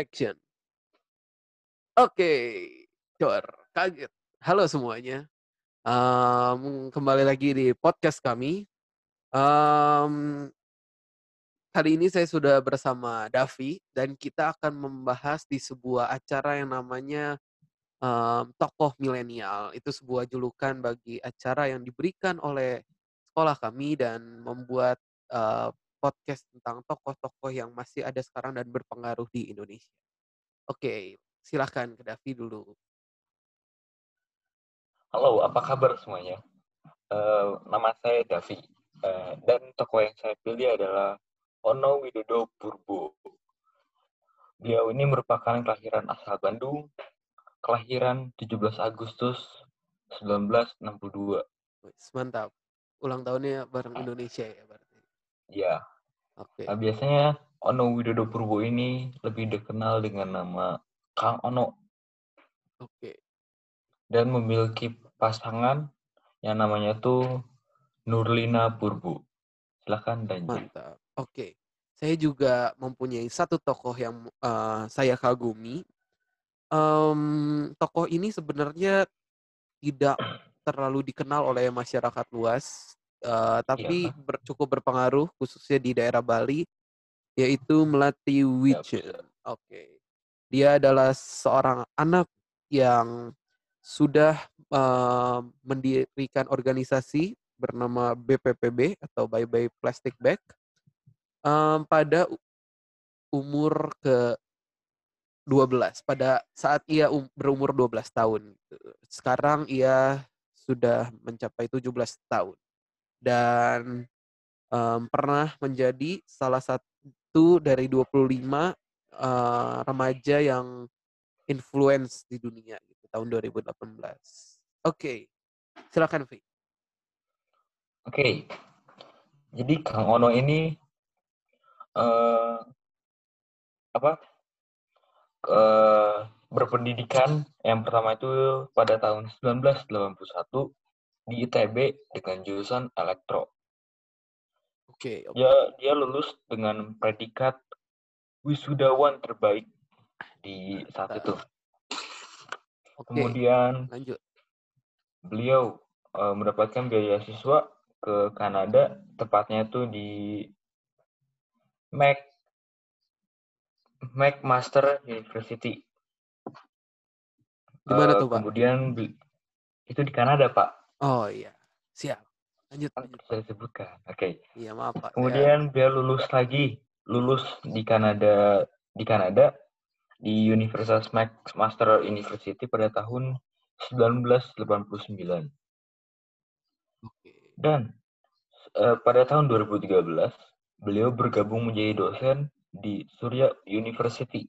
Action. Oke, Cor, kaget. Halo semuanya. Um, kembali lagi di podcast kami. Um, kali ini saya sudah bersama Davi dan kita akan membahas di sebuah acara yang namanya um, Tokoh Milenial. Itu sebuah julukan bagi acara yang diberikan oleh sekolah kami dan membuat uh, podcast tentang tokoh-tokoh yang masih ada sekarang dan berpengaruh di Indonesia. Oke, silahkan ke Davi dulu. Halo, apa kabar semuanya? Uh, nama saya Davi uh, dan tokoh yang saya pilih adalah Ono Widodo Purbo. Beliau ini merupakan kelahiran asal Bandung, kelahiran 17 Agustus 1962. Mantap. Ulang tahunnya bareng Indonesia ya berarti. Ya. Oke. Nah, biasanya Ono Widodo Purbo ini lebih dikenal dengan nama Kang Ono. Oke. Dan memiliki pasangan yang namanya tuh Nurlina Purbo. Silahkan dan Mantap. Oke. Saya juga mempunyai satu tokoh yang uh, saya kagumi. Um, tokoh ini sebenarnya tidak terlalu dikenal oleh masyarakat luas uh, tapi Iya. ber, cukup berpengaruh khususnya di daerah Bali yaitu Melati Wijen. Oke. Dia adalah seorang anak yang sudah uh, mendirikan organisasi bernama BPPB atau Bye Bye Plastic Bag um, pada umur ke 12 pada saat ia um, berumur 12 tahun. Sekarang ia sudah mencapai 17 tahun dan um, pernah menjadi salah satu dari 25 uh, remaja yang influence di dunia gitu tahun 2018. Oke, okay. silakan Vi. Oke, okay. jadi Kang Ono ini uh, apa uh, berpendidikan yang pertama itu pada tahun 1981 di ITB dengan jurusan elektro. Oke. Okay, okay. Dia dia lulus dengan predikat wisudawan terbaik di saat itu. Okay. Kemudian lanjut. Beliau uh, mendapatkan beasiswa ke Kanada, tepatnya itu di Mac McMaster University. Di mana uh, tuh, Pak? Kemudian itu di Kanada, Pak. Oh iya, siap. Lanjut, lanjut. Saya sebutkan. Oke. Okay. Iya, maaf Pak. Kemudian ya. dia lulus lagi, lulus di Kanada di Kanada di Universitas McMaster University pada tahun 1989. Oke. Dan uh, pada tahun 2013 beliau bergabung menjadi dosen di Surya University.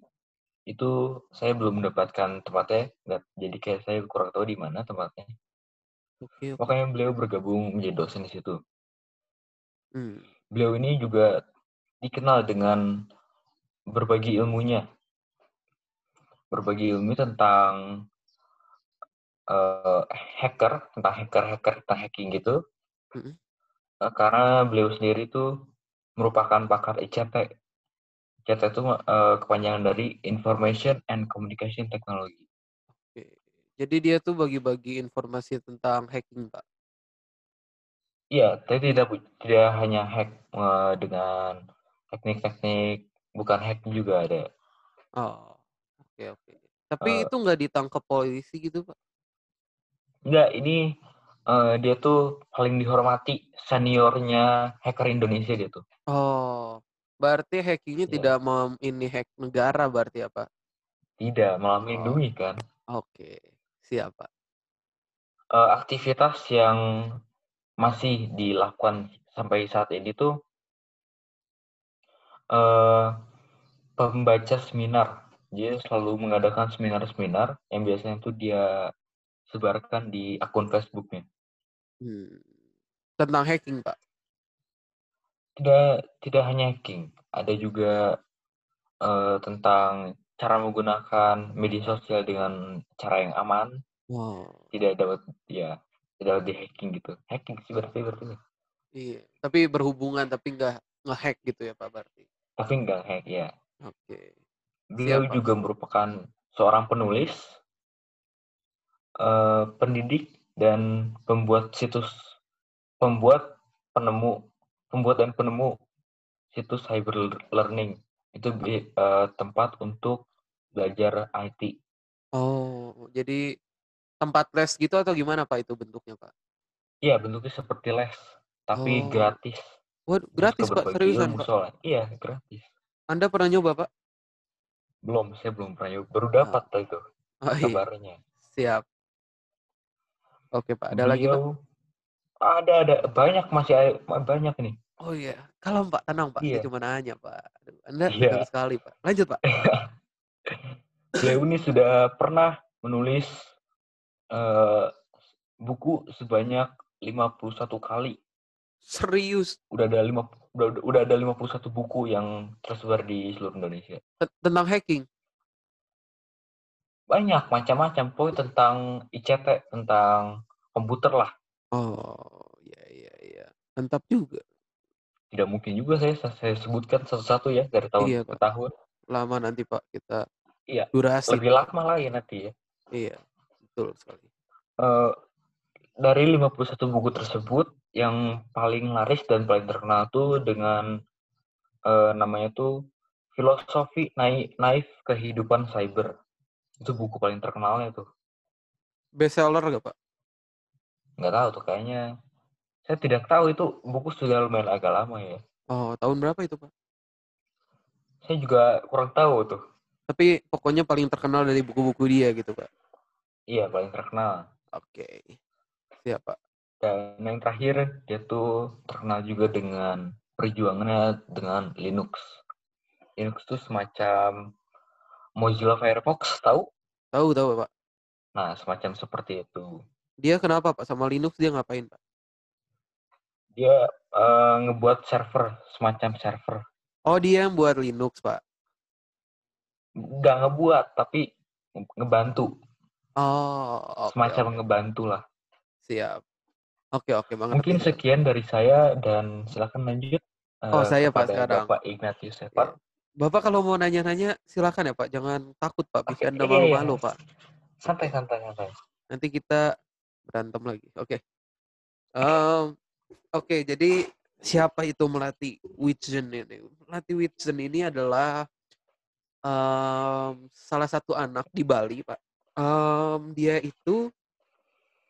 Itu saya belum mendapatkan tempatnya, jadi kayak saya kurang tahu di mana tempatnya. Oke, oke. Makanya beliau bergabung menjadi dosen di situ. Hmm. Beliau ini juga dikenal dengan berbagi ilmunya. Berbagi ilmu tentang uh, hacker, tentang hacker-hacker, tentang hacking gitu. Hmm. Uh, karena beliau sendiri itu merupakan pakar ICT. ICT itu uh, kepanjangan dari Information and Communication Technology. Jadi dia tuh bagi-bagi informasi tentang hacking, Pak. Iya, tapi tidak tidak hanya hack uh, dengan teknik-teknik, bukan hack juga ada. Oh, oke okay, oke. Okay. Tapi uh, itu nggak ditangkap polisi gitu, Pak? Enggak, ini uh, dia tuh paling dihormati seniornya hacker Indonesia dia tuh. Oh, berarti hackingnya yeah. tidak mem ini hack negara berarti apa? Tidak, malah melindungi oh. kan. Oke. Okay siapa? Uh, aktivitas yang masih dilakukan sampai saat ini tuh uh, pembaca seminar. Dia selalu mengadakan seminar-seminar yang biasanya tuh dia sebarkan di akun Facebooknya. Hmm. Tentang hacking, Pak? Tidak, tidak hanya hacking. Ada juga uh, tentang cara menggunakan media sosial dengan cara yang aman. Wow. Tidak dapat ya, tidak di hacking gitu. Hacking sih berarti berarti. Iya, tapi berhubungan tapi nggak ngehack gitu ya Pak berarti. Tapi nggak hack ya. Oke. Beliau Siap, Pak. juga merupakan seorang penulis, eh, pendidik, dan pembuat situs, pembuat penemu, pembuat dan penemu situs cyber learning. Itu eh, tempat untuk belajar IT. Oh, jadi tempat les gitu atau gimana Pak itu bentuknya Pak? Iya, bentuknya seperti les, tapi Oh. gratis. Waduh, gratis Pak, seriusan Pak? soalnya. Iya, gratis. Anda pernah nyoba Pak? Belum, saya belum pernah nyoba. Baru dapat lah itu Oh iya, kabarnya. siap. Oke Pak, ada lagi Pak? Beliau ada ada banyak masih ada, banyak nih. Oh iya, kalau Pak tenang Pak, saya Iya. cuma nanya Pak. Aduh, Anda Iya. sekali Pak. Lanjut Pak. Beliau ini sudah pernah menulis eh, buku sebanyak 51 kali. Serius Udah ada lima udah, udah ada 51 buku yang tersebar di seluruh Indonesia. Tentang hacking. Banyak macam-macam pokoknya tentang ICT, tentang komputer lah. Oh iya iya iya. Mantap juga. Tidak mungkin juga saya saya sebutkan satu-satu ya dari tahun Iya, ke tahun. Lama nanti Pak kita Iya, durasi. Lebih lama ya nanti ya. Iya, betul sekali. Eh, dari 51 buku tersebut yang paling laris dan paling terkenal tuh dengan eh, namanya tuh filosofi naif, naif kehidupan cyber itu buku paling terkenalnya tuh Best seller gak Pak? nggak tahu tuh kayaknya saya tidak tahu itu buku sudah lumayan agak lama ya Oh, tahun berapa itu Pak? Saya juga kurang tahu tuh Tapi pokoknya paling terkenal dari buku-buku dia gitu Pak. iya paling terkenal Oke. Siap Pak. dan yang terakhir dia tuh terkenal juga dengan perjuangannya dengan Linux Linux tuh semacam Mozilla Firefox tahu Tahu tahu Pak. nah semacam seperti itu Dia kenapa Pak sama Linux dia ngapain Pak? dia eh, ngebuat server semacam server Oh, dia yang buat Linux Pak. nggak ngebuat tapi nge- ngebantu Oh, oke. semacam oke. ngebantu lah Siap. Oke oke mengerti. mungkin Pak. sekian dari saya dan silakan lanjut eh, Oh, saya, Pak, sekarang. Bapak Ignatius Sepat Bapak kalau mau nanya-nanya silakan ya Pak, jangan takut Pak, bikin Anda iya, iya. malu-malu Pak. santai santai santai Nanti kita berantem lagi. Oke. Em, Oke, jadi siapa itu Melati Witchen ini? Melati Witchen ini adalah em, salah satu anak di Bali, Pak. Em, dia itu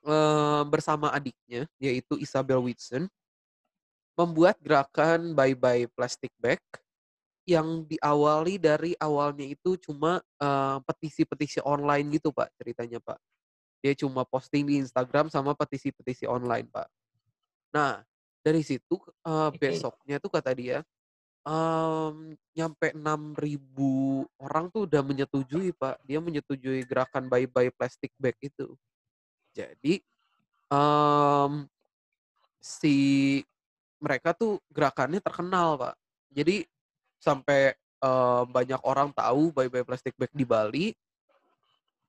em, bersama adiknya, yaitu Isabel Whitson, membuat gerakan Bye Bye Plastic Bag yang diawali dari awalnya itu cuma petisi-petisi online gitu, Pak, ceritanya, Pak. Dia cuma posting di Instagram sama petisi-petisi online, Pak. Nah, dari situ Oke. besoknya tuh kata dia em, nyampe 6.000 orang tuh udah menyetujui, Pak. Dia menyetujui gerakan Bye Bye Plastic Bag itu. Jadi em, si mereka tuh gerakannya terkenal, Pak. Jadi sampai eh, banyak orang tahu Bye Bye Plastic Bag di Bali.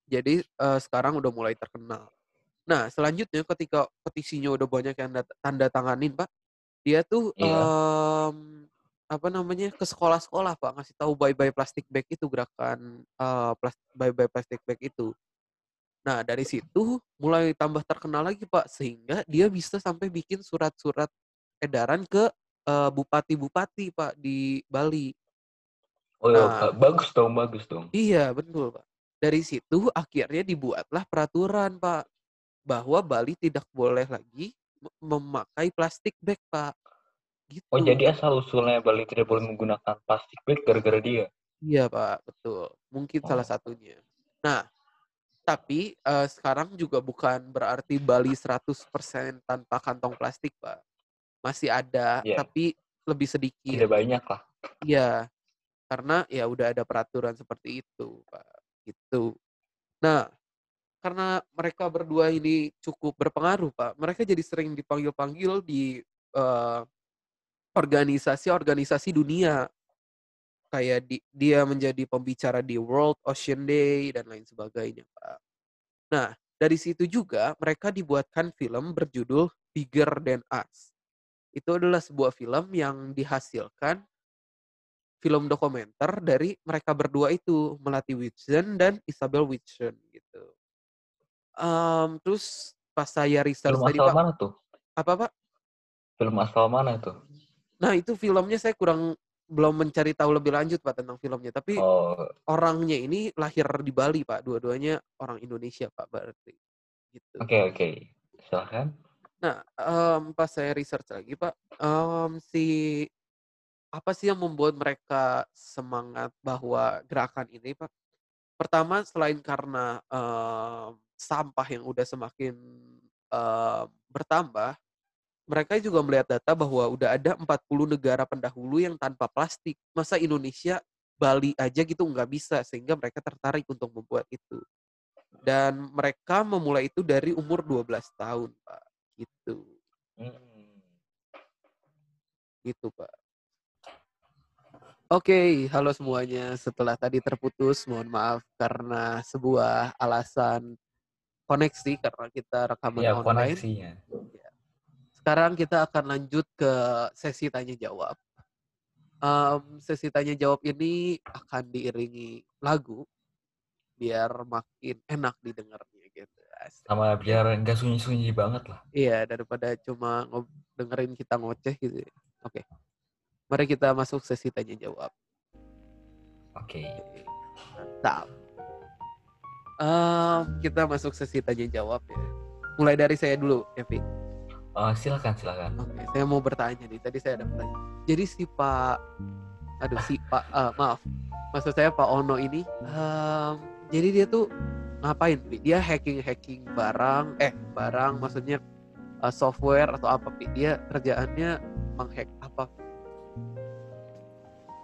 Jadi eh, sekarang udah mulai terkenal. Nah, selanjutnya ketika petisinya udah banyak yang tanda tanganin, Pak, dia tuh Iya. em, apa namanya ke sekolah-sekolah, Pak, ngasih tahu Bye Bye Plastic Bag itu gerakan eh, plas- Bye Bye Plastic Bag itu. Nah, dari situ mulai tambah terkenal lagi, Pak, sehingga dia bisa sampai bikin surat-surat edaran ke eh, bupati-bupati, Pak, di Bali. oh iya, Nah. ba- bagus dong bagus dong Iya, betul, Pak. Dari situ akhirnya dibuatlah peraturan, Pak, bahwa Bali tidak boleh lagi me- memakai plastik bag, Pak. Gitu. oh jadi asal usulnya Bali tidak boleh menggunakan plastik bag gara-gara dia Iya, Pak, betul. Mungkin salah Oh. satunya. Nah, tapi eh, sekarang juga bukan berarti Bali 100% tanpa kantong plastik, Pak. Masih ada, Iya. tapi lebih sedikit. tidak banyak lah Iya, karena ya udah ada peraturan seperti itu, Pak. Gitu. Nah, karena mereka berdua ini cukup berpengaruh, Pak. Mereka jadi sering dipanggil-panggil di eh, organisasi-organisasi dunia. Kayak di- dia menjadi pembicara di World Ocean Day dan lain sebagainya, Pak. Nah, dari situ juga mereka dibuatkan film berjudul Bigger Than Us. Itu adalah sebuah film yang dihasilkan film dokumenter dari mereka berdua itu Melati Whitson dan Isabel Whitson gitu. Um, terus pas saya research Film tadi asal Pak, mana tuh? apa Pak? Film asal mana tuh? Nah itu filmnya saya kurang belum mencari tahu lebih lanjut Pak tentang filmnya. Tapi Oh, orangnya ini lahir di Bali Pak. Dua-duanya orang Indonesia Pak berarti. Gitu. oke oke. Silahkan. Nah em, pas saya research lagi Pak, em, si apa sih yang membuat mereka semangat bahwa gerakan ini Pak? Pertama selain karena em, sampah yang udah semakin em, bertambah, mereka juga melihat data bahwa udah ada 40 negara pendahulu yang tanpa plastik. Masa Indonesia, Bali aja gitu nggak bisa, sehingga mereka tertarik untuk membuat itu. Dan mereka memulai itu dari umur 12 tahun, Pak. Gitu. Hmm. Gitu, Pak. Oke, halo semuanya. Setelah tadi terputus, mohon maaf karena sebuah alasan koneksi karena kita rekaman Ya online. koneksinya. Sekarang kita akan lanjut ke sesi tanya jawab. Em, sesi tanya jawab ini akan diiringi lagu biar makin enak didengarnya gitu. Asik. Sama biar nggak sunyi-sunyi banget lah. Iya daripada cuma dengerin kita ngoceh gitu. ya. Oke, mari kita masuk sesi tanya jawab. Oke. Oke, Mantap. Em, kita masuk sesi tanya jawab ya. Mulai dari saya dulu, Evi. Oh, silakan silakan. Oke, saya mau bertanya nih. Tadi saya ada pertanyaan. Jadi si Pak, aduh si Pak, eh, maaf, maksud saya Pak Ono ini, em, jadi dia tuh ngapain? Pi? Dia hacking hacking barang, eh barang, maksudnya eh, software atau apa? Pi? Dia kerjaannya menghack apa?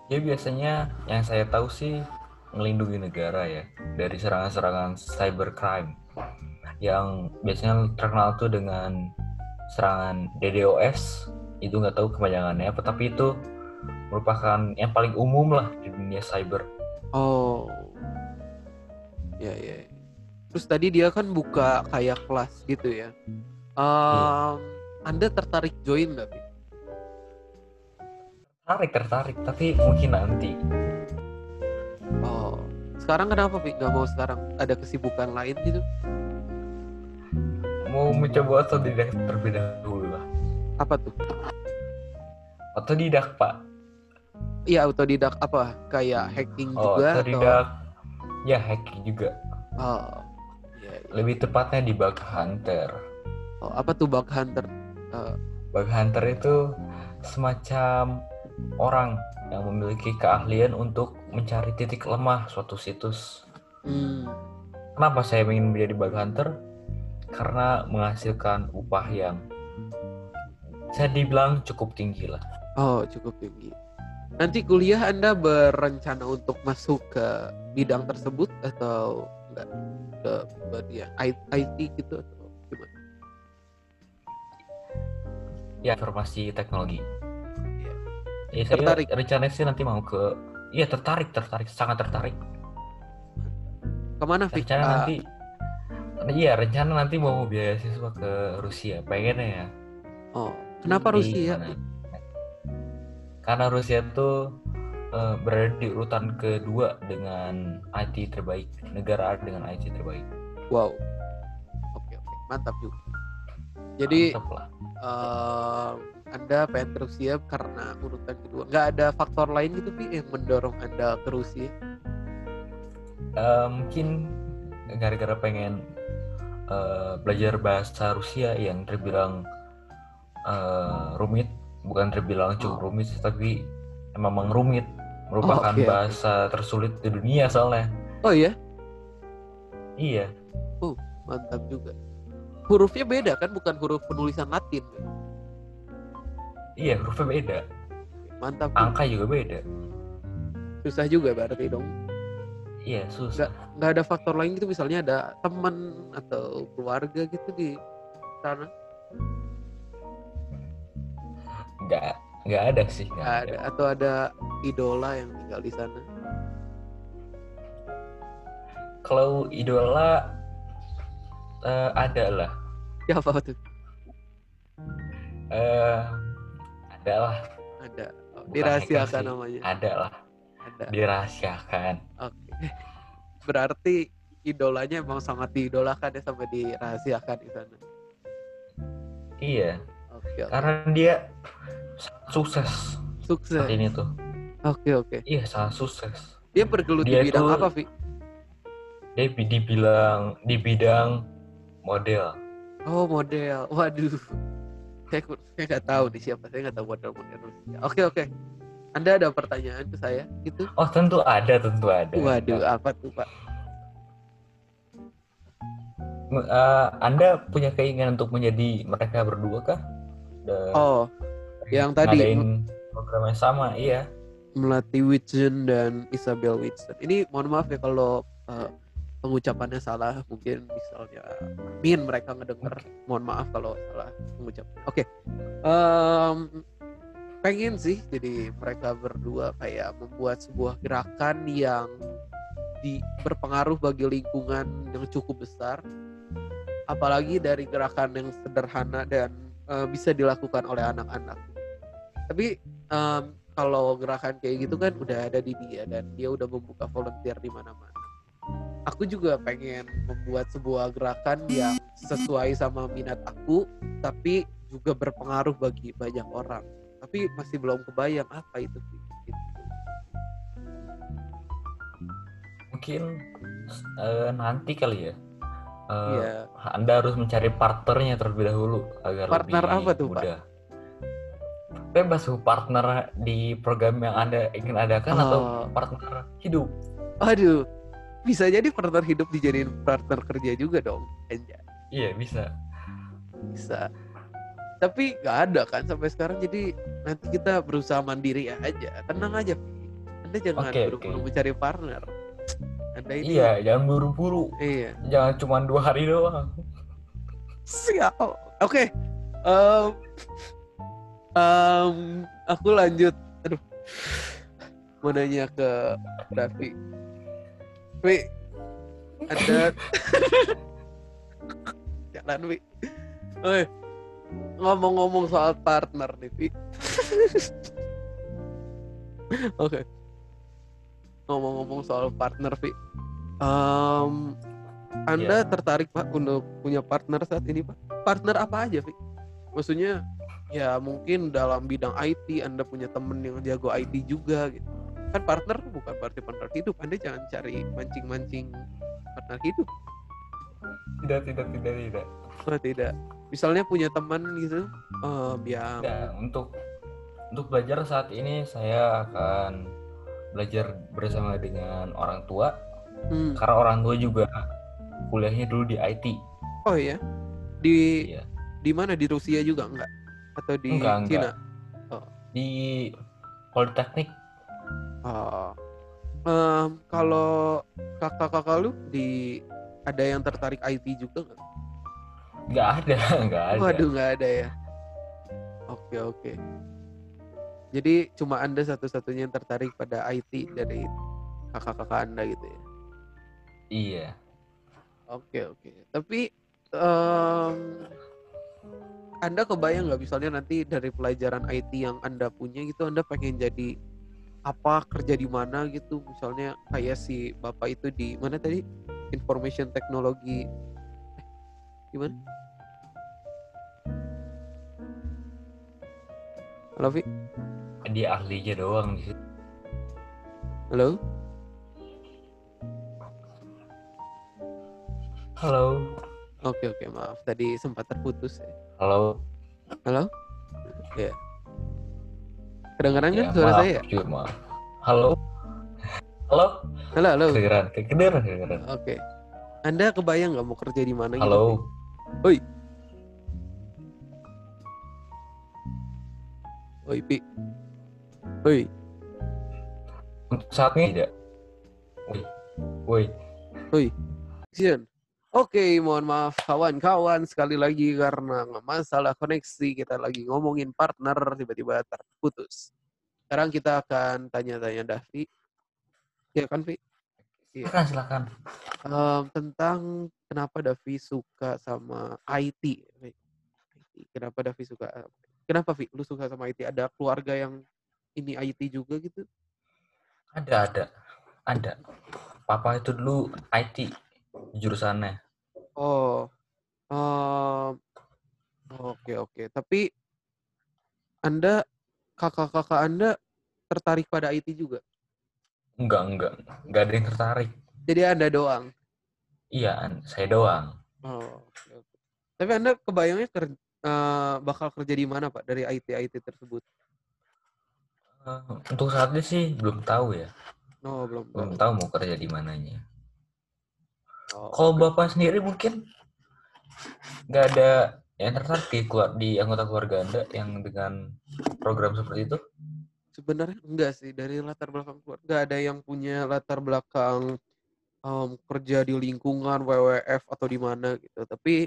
Ya biasanya yang saya tahu sih melindungi negara ya dari serangan-serangan cybercrime yang biasanya terkenal tuh dengan serangan DDoS itu nggak tahu kepanjangannya apa tapi itu merupakan yang paling umum lah di dunia cyber. Oh, ya ya. ya. Terus tadi dia kan buka kayak kelas gitu ya. Em, Anda tertarik join nggak? Tertarik tertarik tapi mungkin nanti. Oh, sekarang kenapa Pi? Gak mau sekarang? Ada kesibukan lain gitu? Mau mencoba otodidak terlebih dahulu lah. Apa tuh? Otodidak pak. Iya autodidak apa? Kayak hacking Oh juga otodidak. Ya hacking juga. atau? Oh, iya, iya. Lebih tepatnya di bug hunter. Oh, apa tuh bug hunter? Eh, Bug hunter itu semacam orang yang memiliki keahlian untuk mencari titik lemah suatu situs. hmm, Kenapa saya ingin menjadi bug hunter? Karena menghasilkan upah yang saya dibilang cukup tinggi lah. oh cukup tinggi. Nanti kuliah Anda berencana untuk masuk ke bidang tersebut atau enggak ke bagian I- IT gitu atau gimana? Ya informasi teknologi. Iya. Ya, saya Tertarik? rencana sih nanti mau ke Iya tertarik, tertarik, sangat tertarik. Ke mana Fik? Rencana Ah, nanti Iya, rencana nanti mau beasiswa ke Rusia. Pengennya ya. oh, kenapa Di Rusia? mana? Karena Rusia tuh eh, berada di urutan kedua dengan IT terbaik, negara dengan IT terbaik. Wow. Oke oke, mantap juga. Jadi Mantap lah. eh, Anda pengen ke Rusia karena urutan kedua. Nggak ada faktor lain gitu Pi yang mendorong Anda ke Rusia? Eh, mungkin gara-gara pengen eh, belajar bahasa Rusia yang terbilang eh, rumit, bukan terbilang cukup Oh. rumit, tapi memang rumit, merupakan oke, oke. bahasa tersulit di dunia soalnya. Oh iya, Iya, mantap juga. Hurufnya beda kan, bukan huruf penulisan Latin. kan? Iya hurufnya beda, Mantap. angka juga beda. Susah juga berarti dong. Iya susah. Nggak ada faktor lain gitu, misalnya ada teman atau keluarga gitu di sana. Nggak nggak ada sih. Nggak Nggak ada. Atau ada idola yang tinggal di sana. Kalau idola eh, ada lah, Siapa tuh? Eh, ada lah, Ada. Oh, dirahasiakan namanya. ada lah. Anda. dirahasiakan. Oke. Berarti idolanya emang sangat diidolakan ya sampai dirahasiakan di sana. Iya, Oke, oke. karena dia sukses sukses. saat ini tuh. Oke, oke. Iya, sangat sukses. Dia bergelut Dia di bidang itu- apa, Vi? Dia bi- dibilang di bidang model. Oh, model. Waduh. Saya saya nggak tahu nih siapa. Saya nggak tahu model-model Rusia. Oke, oke. Anda ada pertanyaan ke saya gitu? Oh, tentu ada, tentu ada. Waduh, apa tuh, Pak? Eh, anda punya keinginan untuk menjadi mereka berdua kah? Dan Oh, yang tadi program yang sama, iya. Melati Whitson dan Isabel Whitson. Ini mohon maaf ya kalau eh, pengucapannya salah. Mungkin misalnya Min mereka ngedenger. Mohon maaf kalau salah pengucapan. Oke. Em, pengen sih jadi mereka berdua kayak membuat sebuah gerakan yang di berpengaruh bagi lingkungan yang cukup besar. Apalagi dari gerakan yang sederhana dan eh, bisa dilakukan oleh anak-anak. Tapi em, kalau gerakan kayak gitu kan udah ada di dia dan dia udah membuka volunteer di mana-mana. Aku juga pengen membuat sebuah gerakan yang sesuai sama minat aku, tapi juga berpengaruh bagi banyak orang. Tapi masih belum kebayang apa itu. Gitu. Mungkin eh, nanti kali ya. Eh, Iya. Anda harus mencari partnernya terlebih dahulu agar Partner lebih apa tuh, Pak? mudah. Bebas tuh partner di program yang Anda ingin adakan atau Oh. partner hidup. Aduh, bisa jadi partner hidup dijadiin partner kerja juga dong. Anjay. Iya, bisa. Bisa. Tapi nggak ada kan sampai sekarang. Jadi nanti kita berusaha mandiri aja. Tenang aja. Anda jangan Oke, buru-buru oke. mencari partner. Anda ini Iya, jangan buru-buru. Iya. Jangan cuma dua hari doang. Siap. Oke. Em, em, aku lanjut. Aduh. Mau nanya ke Davi. Wi, ada jalan Wi. Oi, ngomong-ngomong soal partner nih, Vi. Oke. Ngomong-ngomong soal partner, Vi. Em, anda Iya. tertarik Pak untuk punya partner saat ini Pak? Partner apa aja, Vi? Maksudnya ya mungkin dalam bidang IT Anda punya temen yang jago IT juga gitu. Kan partner bukan berarti partner hidup. Anda jangan cari mancing-mancing partner hidup. Tidak, tidak, tidak, tidak. Oh, tidak. Misalnya punya teman gitu em, yang Ya, untuk untuk belajar saat ini saya akan belajar bersama dengan orang tua hmm, karena orang tua juga kuliahnya dulu di IT. oh ya di Iya. di mana di Rusia juga enggak atau di Enggak, enggak. Cina? Di Politeknik Oh. Em, kalau kakak-kakak lu di ada yang tertarik IT juga nggak? nggak ada, nggak ada. Waduh nggak ada ya. Oke oke. Jadi cuma anda satu-satunya yang tertarik pada IT dari kakak-kakak anda gitu ya. Iya. Oke oke. Tapi em, anda kebayang nggak misalnya nanti dari pelajaran IT yang anda punya gitu anda pengen jadi apa kerja di mana gitu. Misalnya kayak si bapak itu di mana tadi? Information technology. Eh, gimana halo Vi? Dia ahlinya doang di situ. halo? Halo. oke oke maaf. Tadi sempat terputus ya. Halo. halo? Ya. kedengaran kan Ya, suara maaf, saya juga maaf. Halo. Halo. halo halo Kedengeran, kedengeran, kedengeran. Oke. Anda kebayang nggak mau kerja di mana gitu? Halo. Pi? Oi, Pi. Oi. Untuk saat ini tidak. Woi. Woi. Sian. Oke, mohon maaf kawan-kawan sekali lagi karena masalah koneksi kita lagi ngomongin partner tiba-tiba terputus. Sekarang kita akan tanya-tanya Davi. Ya kan, Vi? Silakan, silakan. Em, tentang kenapa Davi suka sama. IT. Kenapa Davi suka? Kenapa Vi? Lu suka sama IT? Ada keluarga yang ini IT juga gitu? Ada, ada. Ada. Papa itu dulu IT jurusannya. Oh. Um, oke, oke. Tapi Anda, kakak-kakak Anda tertarik pada IT juga? Enggak, enggak. Enggak ada yang tertarik. Jadi Anda doang? Iya, saya doang. Oh, oke, oke. Tapi Anda kebayangnya ker, eh, bakal kerja di mana, Pak, dari IT-IT tersebut? Eh, untuk saat ini sih belum tahu ya. Oh, belum Belum tahu. tahu mau kerja di mananya. Oh, Kalau oke. Bapak sendiri mungkin nggak ada yang tertarik di, keluar, di anggota keluarga Anda yang dengan program seperti itu? Sebenarnya enggak sih dari latar belakang keluarga ada yang punya latar belakang em, kerja di lingkungan WWF atau di mana gitu. Tapi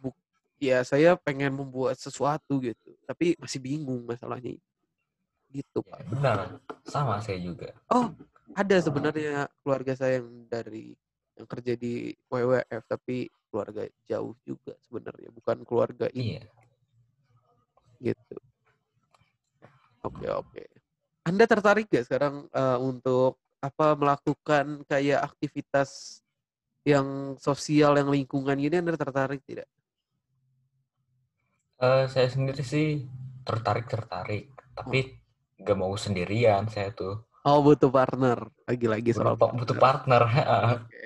buk- ya saya pengen membuat sesuatu gitu. Tapi masih bingung masalahnya gitu Ya, Pak. benar. Sama saya juga. Oh ada sebenarnya keluarga saya yang dari yang kerja di WWF tapi keluarga jauh juga sebenarnya bukan keluarga ini Iya. gitu. Oke oke. Anda tertarik gak sekarang eh, untuk apa melakukan kayak aktivitas yang sosial yang lingkungan ini Anda tertarik tidak? Eh, saya sendiri sih tertarik-tertarik. Tapi nggak mau sendirian saya tuh. Oh butuh partner lagi-lagi Butuh, soal butuh partner. partner. Oke.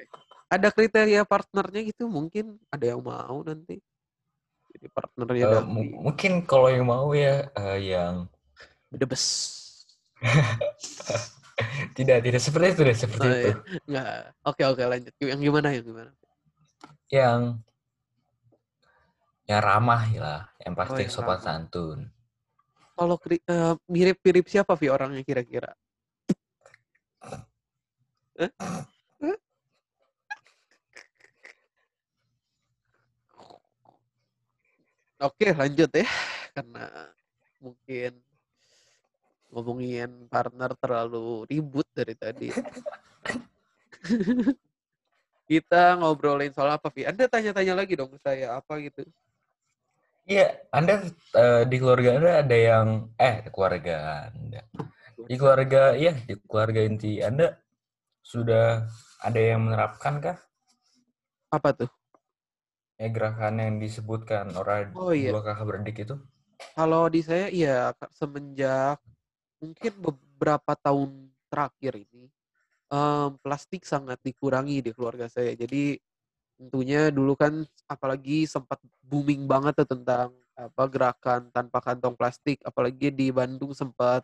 Ada kriteria partnernya gitu mungkin ada yang mau nanti. Jadi partnernya mu- mungkin kalau yang mau ya eh, yang Bedebes. tidak tidak seperti itu deh seperti Oh, itu. iya. Nggak. Oke oke lanjut. Yang gimana yang gimana? Yang yang ramah lah, yang pasti yang sopan ramah. santun. Kalau eh, mirip-mirip siapa Vi orangnya kira-kira? Oke lanjut ya karena mungkin ngomongin partner terlalu ribut dari tadi. Kita ngobrolin soal apa Vi? Anda tanya-tanya lagi dong ke saya apa gitu? Iya, Anda eh, di keluarga Anda ada yang eh keluarga Anda. Di keluarga iya, di keluarga inti Anda sudah ada yang menerapkan kah Apa tuh? ya gerakan yang disebutkan orang Oh, iya. dua kakak beradik itu? Kalau di saya iya semenjak mungkin beberapa tahun terakhir ini em, plastik sangat dikurangi di keluarga saya. Jadi tentunya dulu kan apalagi sempat booming banget tuh tentang apa gerakan tanpa kantong plastik, apalagi di Bandung sempat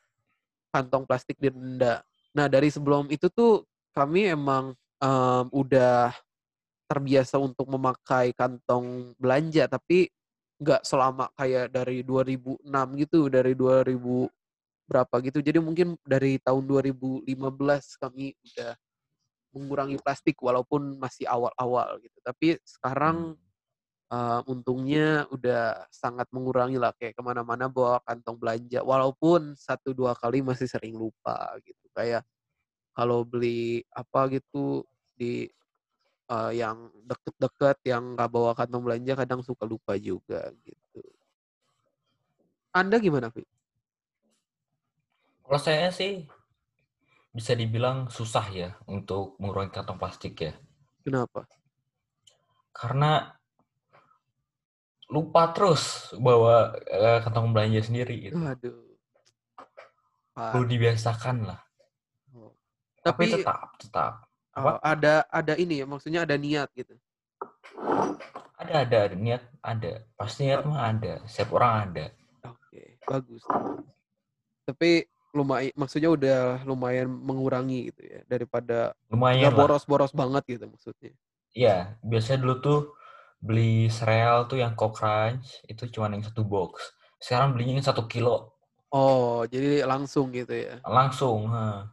kantong plastik didenda. Nah dari sebelum itu tuh kami emang em, udah terbiasa untuk memakai kantong belanja, tapi nggak selama kayak dari 2006 gitu, dari 2000 berapa gitu. Jadi mungkin dari tahun 2015 kami udah mengurangi plastik walaupun masih awal-awal gitu. Tapi sekarang uh, untungnya udah sangat mengurangi lah kayak ke mana-mana bawa kantong belanja. Walaupun satu dua kali masih sering lupa gitu. Kayak kalau beli apa gitu di uh, yang deket-deket yang nggak bawa kantong belanja kadang suka lupa juga gitu. Anda gimana, Vi? Kalau saya sih bisa dibilang susah ya untuk mengurangi kantong plastik ya. Kenapa? Karena lupa terus bawa eh, kantong belanja sendiri gitu. Waduh. Perlu dibiasakan lah. Tapi, Tapi tetap, tetap. oh, ada ada ini ya, maksudnya ada niat gitu. Ada, ada, ada niat ada. Pasti niat mah ada. Setiap orang ada. Oke, bagus. Tapi lumayan, maksudnya udah lumayan mengurangi gitu ya daripada Lumayan lah. boros-boros banget gitu maksudnya. Iya, biasanya dulu tuh beli sereal tuh yang Coke Crunch itu cuma yang satu box. Sekarang belinya yang satu kilo Oh, jadi langsung gitu ya. langsung. ha.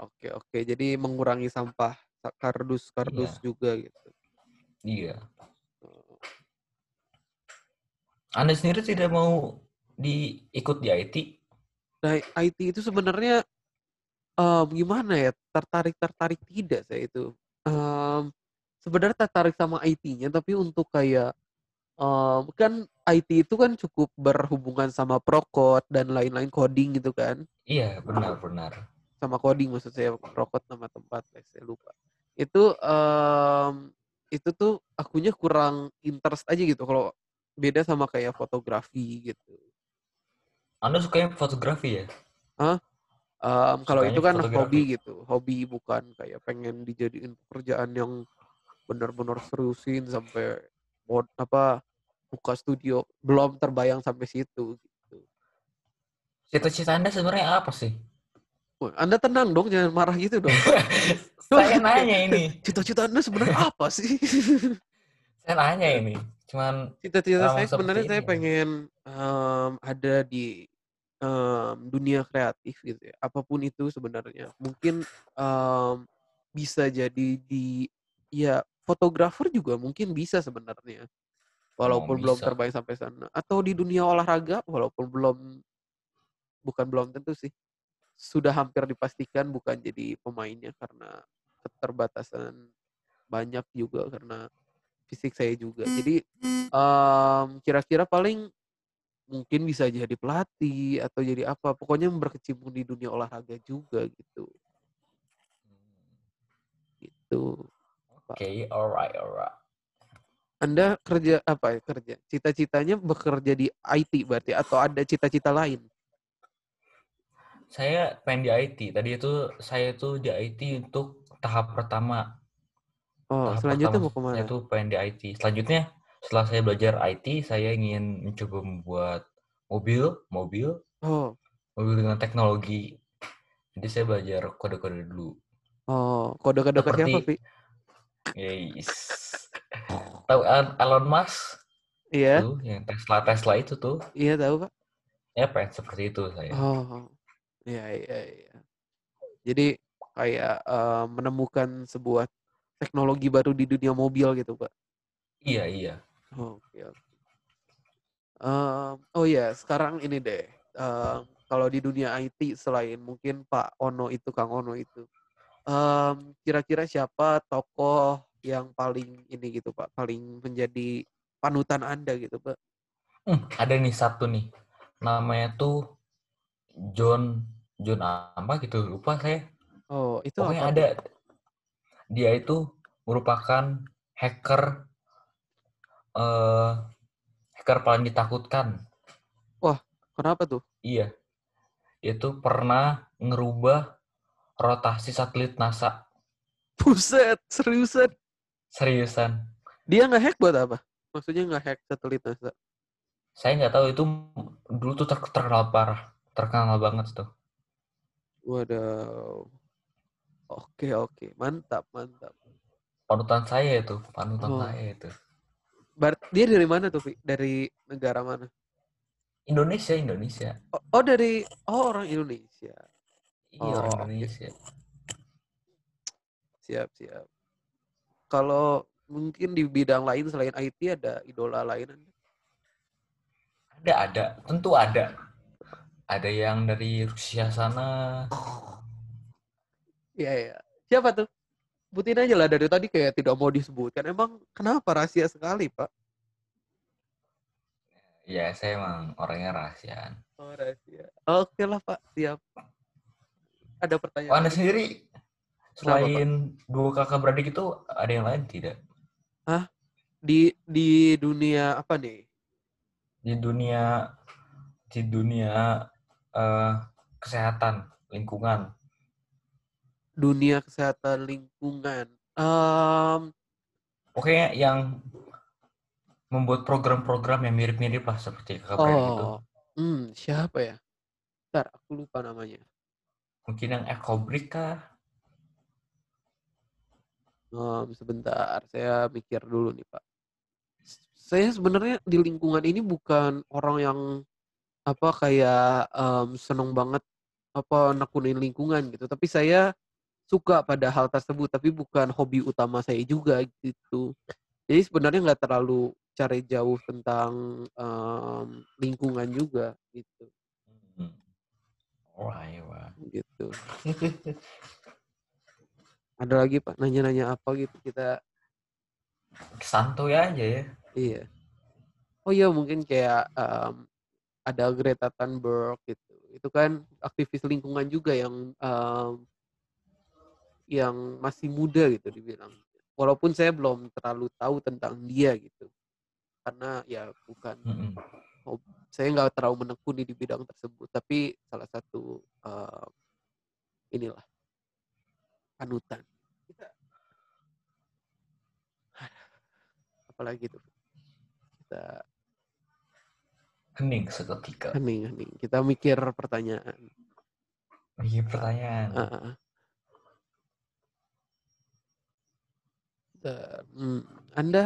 Oke, oke. Jadi mengurangi sampah sa- kardus-kardus Iya. juga gitu. Iya. Anda sendiri tidak mau diikut di IT? Nah, IT itu sebenarnya em, gimana ya? Tertarik-tertarik tidak saya itu. Em, sebenarnya tertarik sama IT-nya, tapi untuk kayak em, kan IT itu kan cukup berhubungan sama prokot dan lain-lain coding gitu kan. Iya, benar-benar. Sama coding maksud saya prokot nama tempat, saya lupa. Itu um, itu tuh akunya kurang interest aja gitu kalau beda sama kayak fotografi gitu. Anda suka yang fotografi ya? Hah? Um, kalau itu kan fotografi. hobi gitu, hobi bukan kayak pengen dijadiin pekerjaan yang benar-benar seriusin sampai mod apa buka studio belum terbayang sampai situ gitu. Cita-cita Anda sebenarnya apa sih? Anda tenang dong, jangan marah gitu dong. Saya nanya ini. Cita-cita Anda sebenarnya apa sih? saya nanya ini. Cuman cita-cita saya sebenarnya saya pengen um, ada di um, dunia kreatif gitu ya. Apa pun itu sebenarnya. Mungkin um, bisa jadi di ya fotografer juga mungkin bisa sebenarnya walaupun oh, belum terbayang sampai sana atau di dunia olahraga walaupun belum bukan belum tentu sih sudah hampir dipastikan bukan jadi pemainnya karena keterbatasan banyak juga karena fisik saya juga. Jadi um, kira-kira paling mungkin bisa jadi pelatih atau jadi apa pokoknya berkecimpung di dunia olahraga juga gitu. Gitu oke okay, alright alright. Anda kerja apa ya kerja? Cita-citanya bekerja di IT berarti atau ada cita-cita lain? Saya pengen di IT. Tadi itu saya itu di IT untuk tahap pertama. Oh, tahap selanjutnya pertama, mau ke mana? Saya itu pengen di IT. Selanjutnya setelah saya belajar IT, saya ingin mencoba membuat mobil, mobil, oh. mobil dengan teknologi. Jadi saya belajar kode-kode dulu. Oh, kode-kode ke siapa, Pi? Yes. Tahu Elon Musk? Iya. Tuh, yang Tesla Tesla itu tuh. Iya tahu pak. Ya pengen seperti itu saya. Oh, iya iya iya. Jadi kayak uh, menemukan sebuah teknologi baru di dunia mobil gitu pak. Iya iya. Oh, oke okay, oke. Um, oh ya sekarang ini deh. Um, kalau di dunia IT selain mungkin Pak Ono itu Kang Ono itu, um, kira-kira siapa tokoh yang paling ini gitu Pak, paling menjadi panutan Anda gitu Pak? Hmm, ada nih satu nih, namanya tuh John John apa gitu lupa saya. Oh itu Pokoknya apa? ada. Dia itu merupakan hacker uh, hacker paling ditakutkan. Wah kenapa tuh? Iya, itu pernah ngerubah rotasi satelit NASA. Buset, seriusan? Seriusan. Dia nggak hack buat apa? Maksudnya nggak hack satelit NASA? Saya nggak tahu itu dulu tuh ter terkenal parah, terkenal banget tuh. Waduh. Oke oke, mantap mantap. Panutan saya itu, panutan oh. saya itu. Bar dia dari mana tuh, Dari negara mana? Indonesia, Indonesia. Oh, oh dari oh orang Indonesia. Iya, oh, orang Indonesia. Siap, siap. Kalau mungkin di bidang lain selain IT ada idola lain? Ada, ada. Tentu ada. Ada yang dari Rusia sana. Iya, iya. Siapa tuh? Sebutin aja lah dari tadi kayak tidak mau disebutkan. Emang kenapa rahasia sekali, Pak? Ya, saya emang orangnya rahasia. Oh, rahasia. Oke lah, Pak. Siap. Ada pertanyaan. Oh, anda sendiri selain dua kakak beradik itu ada yang lain tidak? Hah? Di di dunia apa nih? Di dunia di dunia uh, kesehatan lingkungan. Dunia kesehatan lingkungan. Um, Oke, yang membuat program-program yang mirip-mirip lah seperti oh, itu. Hmm, siapa ya? Ntar, aku lupa namanya. Mungkin yang ekobrik kah? Um, sebentar, saya mikir dulu nih Pak. Saya sebenarnya di lingkungan ini bukan orang yang apa kayak um, seneng banget apa nakutin lingkungan gitu, tapi saya suka pada hal tersebut, tapi bukan hobi utama saya juga gitu. Jadi sebenarnya nggak terlalu cari jauh tentang um, lingkungan juga gitu. Hmm. Wah, iya, Gitu. Ada lagi Pak nanya-nanya apa gitu kita santuy aja ya. Iya. Oh iya mungkin kayak um, ada Greta Thunberg gitu. Itu kan aktivis lingkungan juga yang um, yang masih muda gitu dibilang. Walaupun saya belum terlalu tahu tentang dia gitu. Karena ya bukan Mm-mm. saya nggak terlalu menekuni di bidang tersebut, tapi salah satu uh, inilah panutan. Apalagi tuh kita Hening seketika. hening hening. Kita mikir pertanyaan. Iya pertanyaan. Bentar, hmm, Anda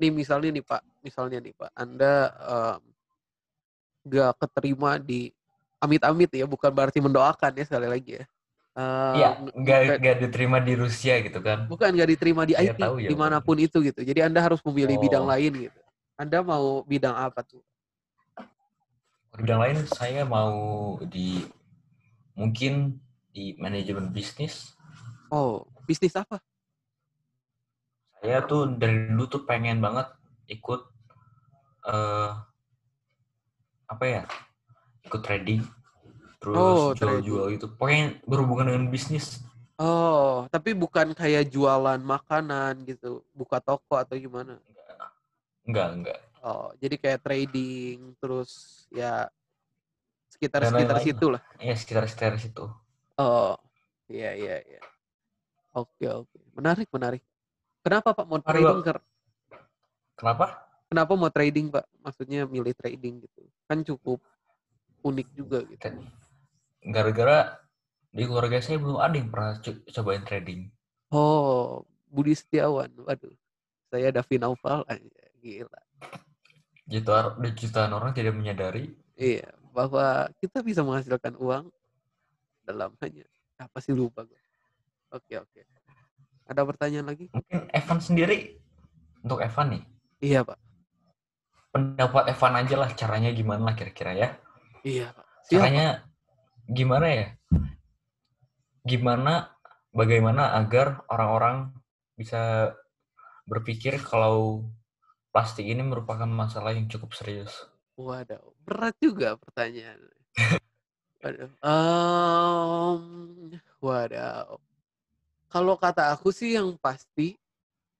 nih misalnya nih Pak, misalnya nih Pak, Anda em, nggak keterima di amit-amit ya, bukan berarti mendoakan ya sekali lagi ya. Eh, Iya, nggak nggak- nggak diterima di Rusia gitu kan? bukan nggak diterima di IT tahu ya, di mana pun itu gitu. Jadi Anda harus memilih bidang Oh. lain gitu. Anda mau bidang apa tuh? Di bidang lain saya mau di mungkin di manajemen bisnis. Oh, bisnis apa? Saya tuh dari dulu tuh pengen banget ikut eh apa ya? Ikut trading. Terus Oh, jual-jual gitu. Pokoknya berhubungan dengan bisnis. Oh, tapi bukan kayak jualan makanan gitu, buka toko atau gimana? Enggak, enggak. Oh, jadi kayak trading, terus ya Dan sekitar-sekitar lain-lain situ lah. Ya sekitar-sekitar situ. Oh, iya iya iya. Oke oke, menarik menarik. Kenapa Pak mau Mari, trading? Ker- Kenapa? Kenapa mau trading Pak? Maksudnya milih trading gitu? Kan cukup unik juga gitu. Gara-gara di keluarga saya belum ada yang pernah co- cobain trading. Oh, Budi Setiawan. Waduh, saya Davi Naufal. Anjay, Gila. Jutaan, jutaan orang tidak menyadari Iya, bahwa kita bisa menghasilkan uang dalam hanya apa sih lupa gue. Oke oke. Ada pertanyaan lagi? mungkin Evan sendiri untuk Evan nih Iya pak. pendapat Evan aja lah caranya gimana lah kira-kira ya Iya pak. Siap. caranya gimana ya gimana bagaimana agar orang-orang bisa berpikir kalau plastik ini merupakan masalah yang cukup serius Waduh, berat juga pertanyaan. Waduh. Em, waduh. Kalau kata aku sih yang pasti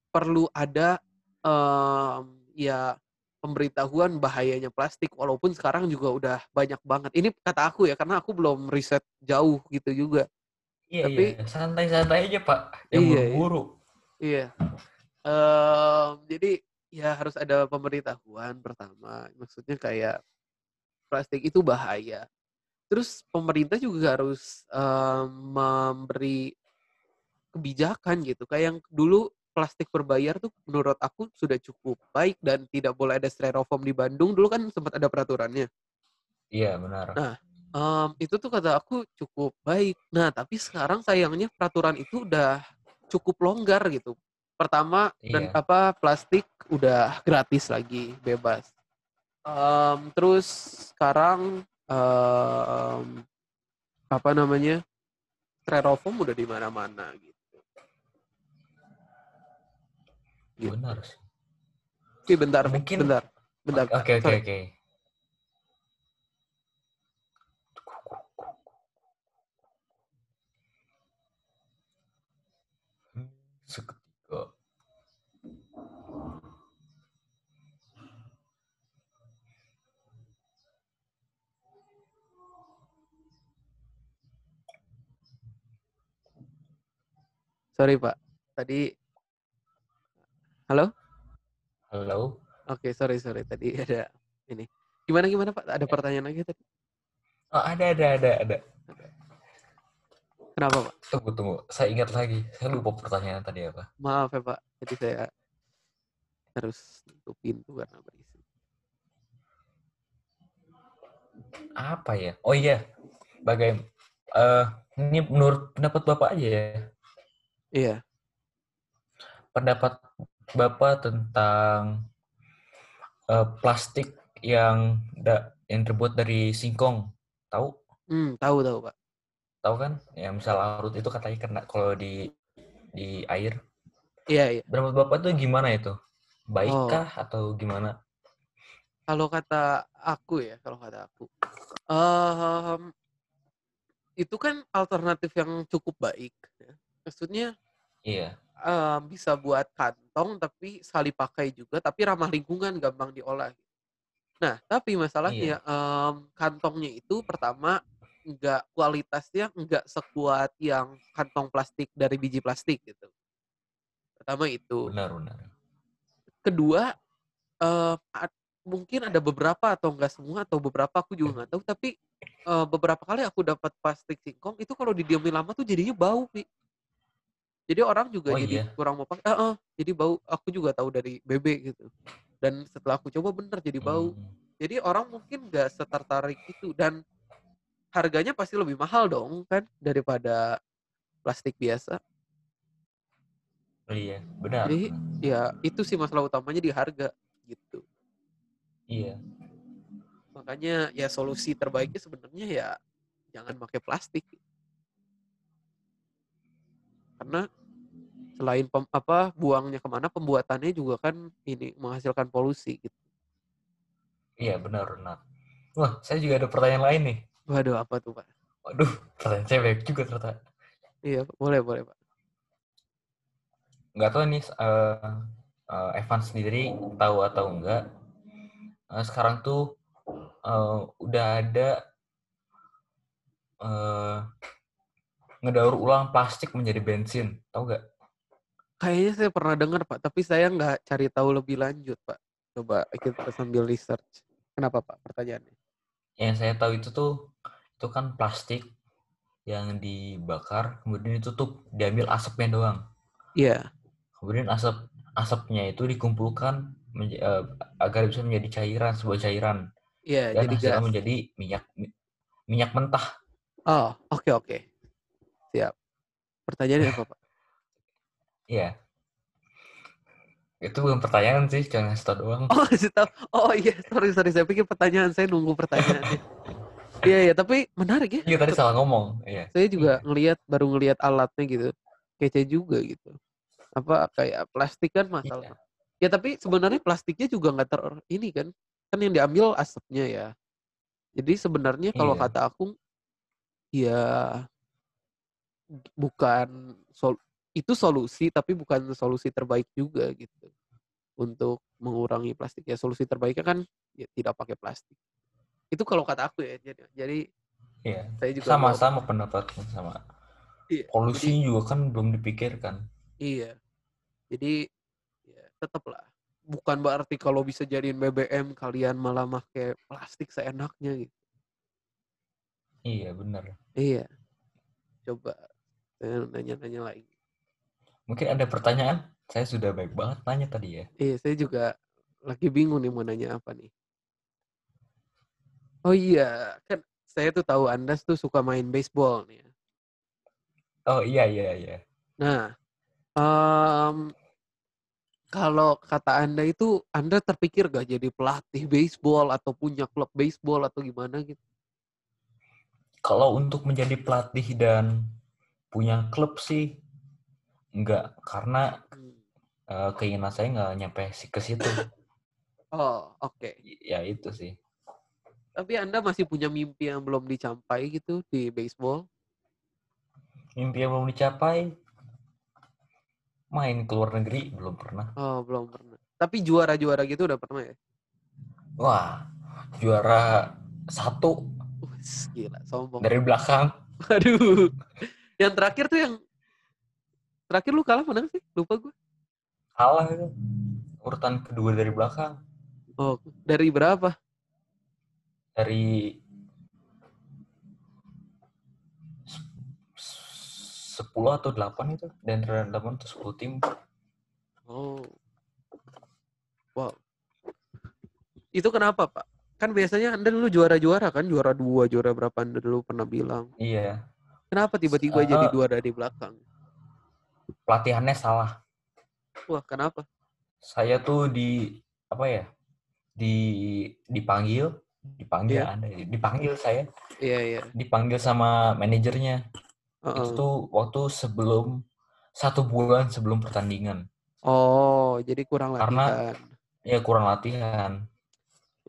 perlu ada em, ya pemberitahuan bahayanya plastik walaupun sekarang juga udah banyak banget. Ini kata aku ya karena aku belum riset jauh gitu juga. iya Tapi- iya santai-santai aja pak yang Iya, iya. buru-buru Iya. Em, jadi ya harus ada pemberitahuan pertama. Maksudnya kayak plastik itu bahaya. Terus pemerintah juga harus em, memberi kebijakan gitu. Kayak yang dulu plastik berbayar tuh menurut aku sudah cukup baik dan tidak boleh ada styrofoam di Bandung. Dulu kan sempat ada peraturannya. iya benar Nah, Em, itu tuh kata aku cukup baik. Nah, tapi sekarang sayangnya peraturan itu udah cukup longgar gitu. Pertama dan Iya. apa plastik udah gratis lagi, bebas. Em, terus sekarang em, apa namanya? Styrofoam udah di mana-mana gitu. gitu. benar sih Oke, bentar, Mungkin- bentar. Bentar. oke oke oke Sorry, Pak. Tadi Halo? halo Oke, sorry sorry tadi ada ini. Gimana gimana Pak? Ada pertanyaan lagi tadi? oh, ada ada ada ada Kenapa Pak? tunggu tunggu saya ingat lagi saya lupa pertanyaan tadi apa Maaf ya Pak. Jadi saya harus tutup pintu karena berisik. apa ya oh iya bagaimana eh ini menurut pendapat bapak aja ya Iya. pendapat bapak tentang eh, plastik yang da, yang terbuat dari singkong tahu Hmm, tahu tahu Pak. tahu kan ya misal larut itu katanya kena kalau di di air Iya iya. pendapat bapak tuh gimana itu Baikkah oh. atau gimana? Kalau kata aku ya, kalau kata aku, um, itu kan alternatif yang cukup baik. Ya. Maksudnya, iya. Um, bisa buat kantong tapi sekali pakai juga, tapi ramah lingkungan, gampang diolah. Nah, tapi masalahnya iya. um, kantongnya itu pertama nggak kualitasnya nggak sekuat yang kantong plastik dari biji plastik gitu. Pertama itu. Benar, benar. Kedua, uh, mungkin ada beberapa atau enggak semua atau beberapa aku juga nggak tahu tapi uh, beberapa kali aku dapat plastik singkong itu kalau didiamin lama tuh jadinya bau pi jadi orang juga oh, jadi iya? kurang mau pakai uh, uh, jadi bau aku juga tahu dari bebek gitu dan setelah aku coba bener jadi bau hmm. jadi orang mungkin nggak setertarik itu dan harganya pasti lebih mahal dong kan daripada plastik biasa oh, iya benar jadi ya itu sih masalah utamanya di harga gitu Iya. Makanya ya solusi terbaiknya sebenarnya ya jangan pakai plastik. Karena selain pem, apa buangnya ke mana pembuatannya juga kan ini menghasilkan polusi gitu. Iya benar benar. Wah saya juga ada pertanyaan lain nih. Waduh apa tuh pak? Waduh pertanyaan saya baik juga ternyata. Iya boleh boleh pak. Nggak tahu nih uh, uh, Evan sendiri tahu atau enggak uh, sekarang tuh uh, udah ada uh, ngedaur ulang plastik menjadi bensin, tahu gak? Kayaknya saya pernah dengar pak, tapi saya nggak cari tahu lebih lanjut pak. Coba kita sambil research. Kenapa pak pertanyaannya? Yang saya tahu itu tuh itu kan plastik yang dibakar, kemudian itu tuh diambil asapnya doang. Iya. Yeah. Kemudian asap asapnya itu dikumpulkan uh, agar bisa menjadi cairan sebuah cairan. Iya, dan jadi hasilnya gas. menjadi minyak minyak mentah. Oh, oke okay, oke. Okay. Siap. Pertanyaannya apa, Pak? Iya. Itu bukan pertanyaan sih, jangan ngasih tau doang. Oh, ngasih tau. Oh iya, sorry, sorry. Saya pikir pertanyaan, saya nunggu pertanyaannya. Iya, iya, tapi menarik ya. Iya, tadi salah ngomong. Iya. Saya juga iya. ngelihat, baru ngelihat alatnya gitu. Kece juga gitu. Apa, kayak plastik kan masalah. Iya. Ya tapi sebenarnya plastiknya juga nggak ter ini kan, kan yang diambil asapnya ya. Jadi sebenarnya kalau iya. kata aku, ya bukan sol itu solusi tapi bukan solusi terbaik juga gitu untuk mengurangi plastik ya solusi terbaiknya kan ya, tidak pakai plastik itu kalau kata aku ya jadi jadi iya. saya juga sama-sama pendapatku sama iya, polusi jadi, juga kan belum dipikirkan iya jadi tetaplah bukan berarti kalau bisa jadiin BBM kalian malah pakai plastik seenaknya gitu. Iya benar. Iya. Coba nanya-nanya lagi. Mungkin ada pertanyaan? Saya sudah baik banget nanya tadi ya. Iya, saya juga lagi bingung nih mau nanya apa nih. Oh iya, kan saya tuh tahu Anda tuh suka main baseball nih. Ya. Oh iya iya iya. Nah, um, kalau kata Anda itu, Anda terpikir gak jadi pelatih baseball atau punya klub baseball atau gimana gitu? Kalau untuk menjadi pelatih dan punya klub sih, enggak. Karena uh, keinginan saya nggak nyampe ke situ. Oh, oke. Okay. Ya itu sih. Tapi Anda masih punya mimpi yang belum dicapai gitu di baseball? Mimpi yang belum dicapai? main ke luar negeri belum pernah. Oh, belum pernah. Tapi juara-juara gitu udah pernah ya? Wah, juara satu. Uh, gila, sombong. Dari belakang. Aduh. Yang terakhir tuh yang terakhir lu kalah mana sih? Lupa gue. Kalah itu. Urutan kedua dari belakang. Oh, dari berapa? Dari 10 atau 8 itu dan random itu 10 tim. Oh. Wow. Itu kenapa, Pak? Kan biasanya Anda dulu juara-juara kan, juara dua, juara berapa Anda dulu pernah bilang. Iya. Kenapa tiba-tiba uh, jadi juara di belakang? Pelatihannya salah. Wah, kenapa? Saya tuh di apa ya? Di dipanggil, dipanggil yeah. Anda, dipanggil saya. Iya, yeah, iya. Yeah. Dipanggil sama manajernya uh -uh. itu tuh waktu sebelum satu bulan sebelum pertandingan Oh, jadi kurang Karena- latihan. Ya kurang latihan.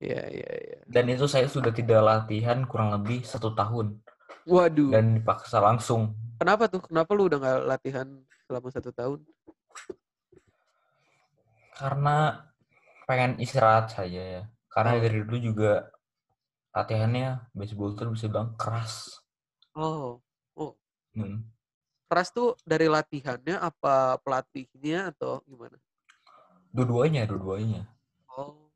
Iya, iya, iya. Dan itu saya sudah tidak latihan kurang lebih satu tahun. Waduh, Dan dipaksa langsung. kenapa tuh? Kenapa lu udah nggak latihan selama satu tahun? Karena pengen istirahat saja ya. Karena Oh. dari dulu juga latihannya baseball tuh bisa bilang keras. Oh, Hmm. keras tuh dari latihannya apa pelatihnya atau gimana? Dua-duanya, dua-duanya. Oh,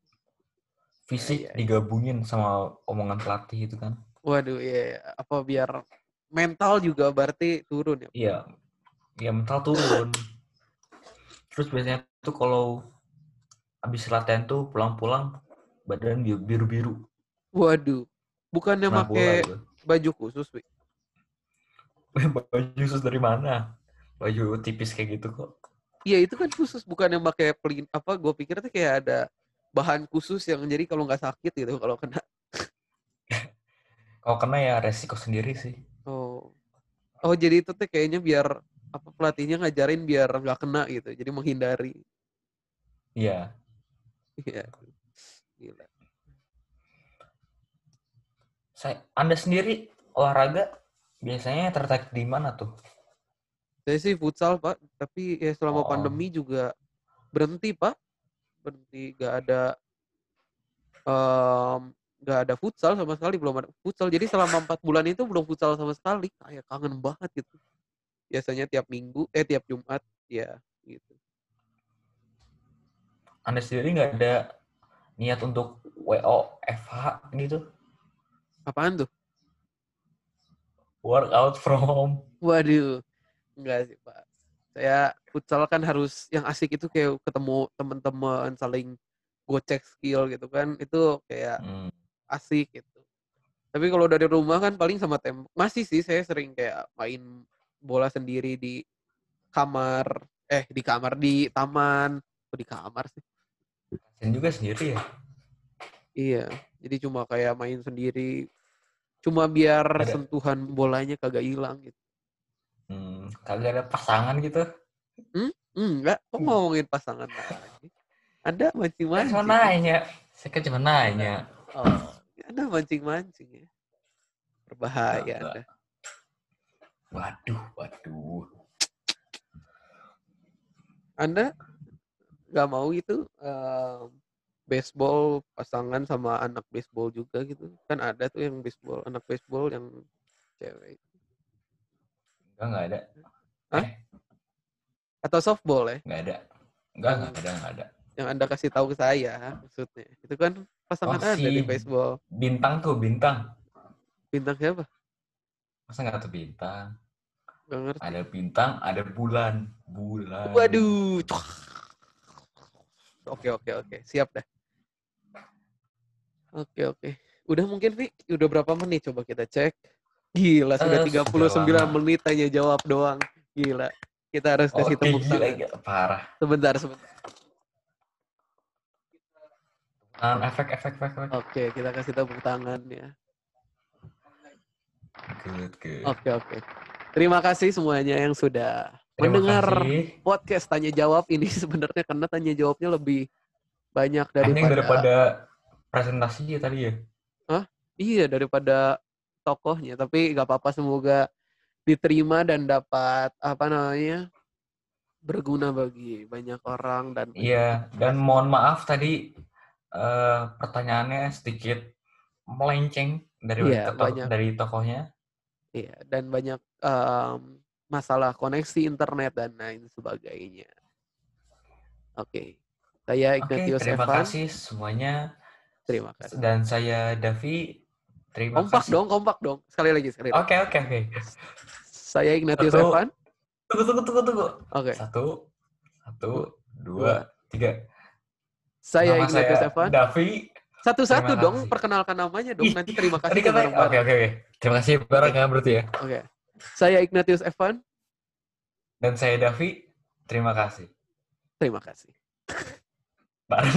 Fisik iya, iya. digabungin sama omongan pelatih itu kan. Waduh, iya, iya. Apa biar mental juga berarti turun ya? Iya. Ya mental turun. Terus biasanya tuh kalau habis latihan tuh pulang-pulang badan bi- biru-biru. Waduh, bukannya pakai baju khusus, Wi? Baju khusus dari mana? Baju tipis kayak gitu kok. Iya itu kan khusus bukan yang pakai pelin apa gue pikir tuh kayak ada bahan khusus yang jadi kalau nggak sakit gitu kalau kena Kalau kena ya resiko sendiri sih. oh oh jadi itu tuh kayaknya biar apa pelatihnya ngajarin biar nggak kena gitu jadi menghindari Iya. Iya. gila Saya, Anda sendiri olahraga biasanya tertarik di mana tuh? saya sih futsal pak tapi ya selama Oh. pandemi juga berhenti pak berhenti nggak ada em, nggak ada futsal sama sekali belum ada futsal. Jadi selama empat bulan itu belum futsal sama sekali. Kayak kangen banget gitu. Biasanya tiap minggu eh tiap jumat ya gitu. Anda sendiri nggak ada niat untuk WO FH gitu? apaan tuh? Workout from home. waduh enggak sih pak. Saya futsal kan harus yang asik itu kayak ketemu teman-teman saling gocek skill gitu kan. Itu kayak Hmm. Asik gitu. Tapi kalau dari rumah kan paling sama tem masih sih saya sering kayak main bola sendiri di kamar, eh di kamar di taman, Kok di kamar sih. Dan juga sendiri ya. Iya, jadi cuma kayak main sendiri. Cuma biar Ada- sentuhan bolanya kagak hilang gitu. Hmm, kagak ada pasangan gitu. Enggak, kok ngomongin pasangan lagi? Anda Saya mancing-mancing. cuma nanya. Saya kan cuma nanya. Oh, Anda mancing-mancing ya. Berbahaya Enggak. Anda. Waduh, waduh. Anda nggak mau itu em, baseball pasangan sama anak baseball juga gitu kan ada tuh yang baseball anak baseball yang cewek Enggak, enggak ada. Hah? Eh, atau softball ya enggak ada. Enggak, enggak ada, enggak ada. yang anda kasih tahu ke saya maksudnya itu kan pasangan Oh, anda di si- baseball Bintang tuh, bintang. bintang siapa Masa nggak tuh bintang? nggak ngerti Ada bintang, ada bulan. Bulan. waduh oke oke oke siap dah oke oke udah mungkin Vi udah berapa menit coba kita cek gila sudah Eh, 39 sudah lama. menit tanya jawab doang gila kita harus kasih Oke, tepuk gila, tangan gila. Parah. sebentar sebentar Um, efek, efek, efek, efek. oke kita kasih tepuk tangan ya Good, good. oke oke terima kasih semuanya yang sudah Terima mendengar kasih. podcast tanya jawab ini sebenarnya karena tanya jawabnya lebih banyak daripada, daripada presentasi ya tadi ya. iya daripada tokohnya tapi nggak apa-apa semoga diterima dan dapat apa namanya berguna bagi banyak orang dan Iya, dan mohon maaf tadi eh, pertanyaannya sedikit melenceng dari Iya, to- banyak. dari tokohnya. iya dan banyak em, masalah koneksi internet dan lain sebagainya oke saya Oke, Ignatius terima Evan kasih semuanya. terima kasih Dan saya Davi. Terima kompak kasih. dong kompak dong sekali lagi sekali lagi Oke, oke, oke. saya Ignatius. Evan Tunggu, tunggu, tunggu, tunggu. oke Satu, satu, Dua. dua, tiga. Saya Nama Ignatius saya Evan Davi. satu-satu dong kasih. perkenalkan namanya dong nanti terima kasih oke, oke, oke. Terima kasih bareng ya berarti ya. Oke. Saya Ignatius Evan. Dan saya Davi. Terima kasih. Terima kasih. Bareng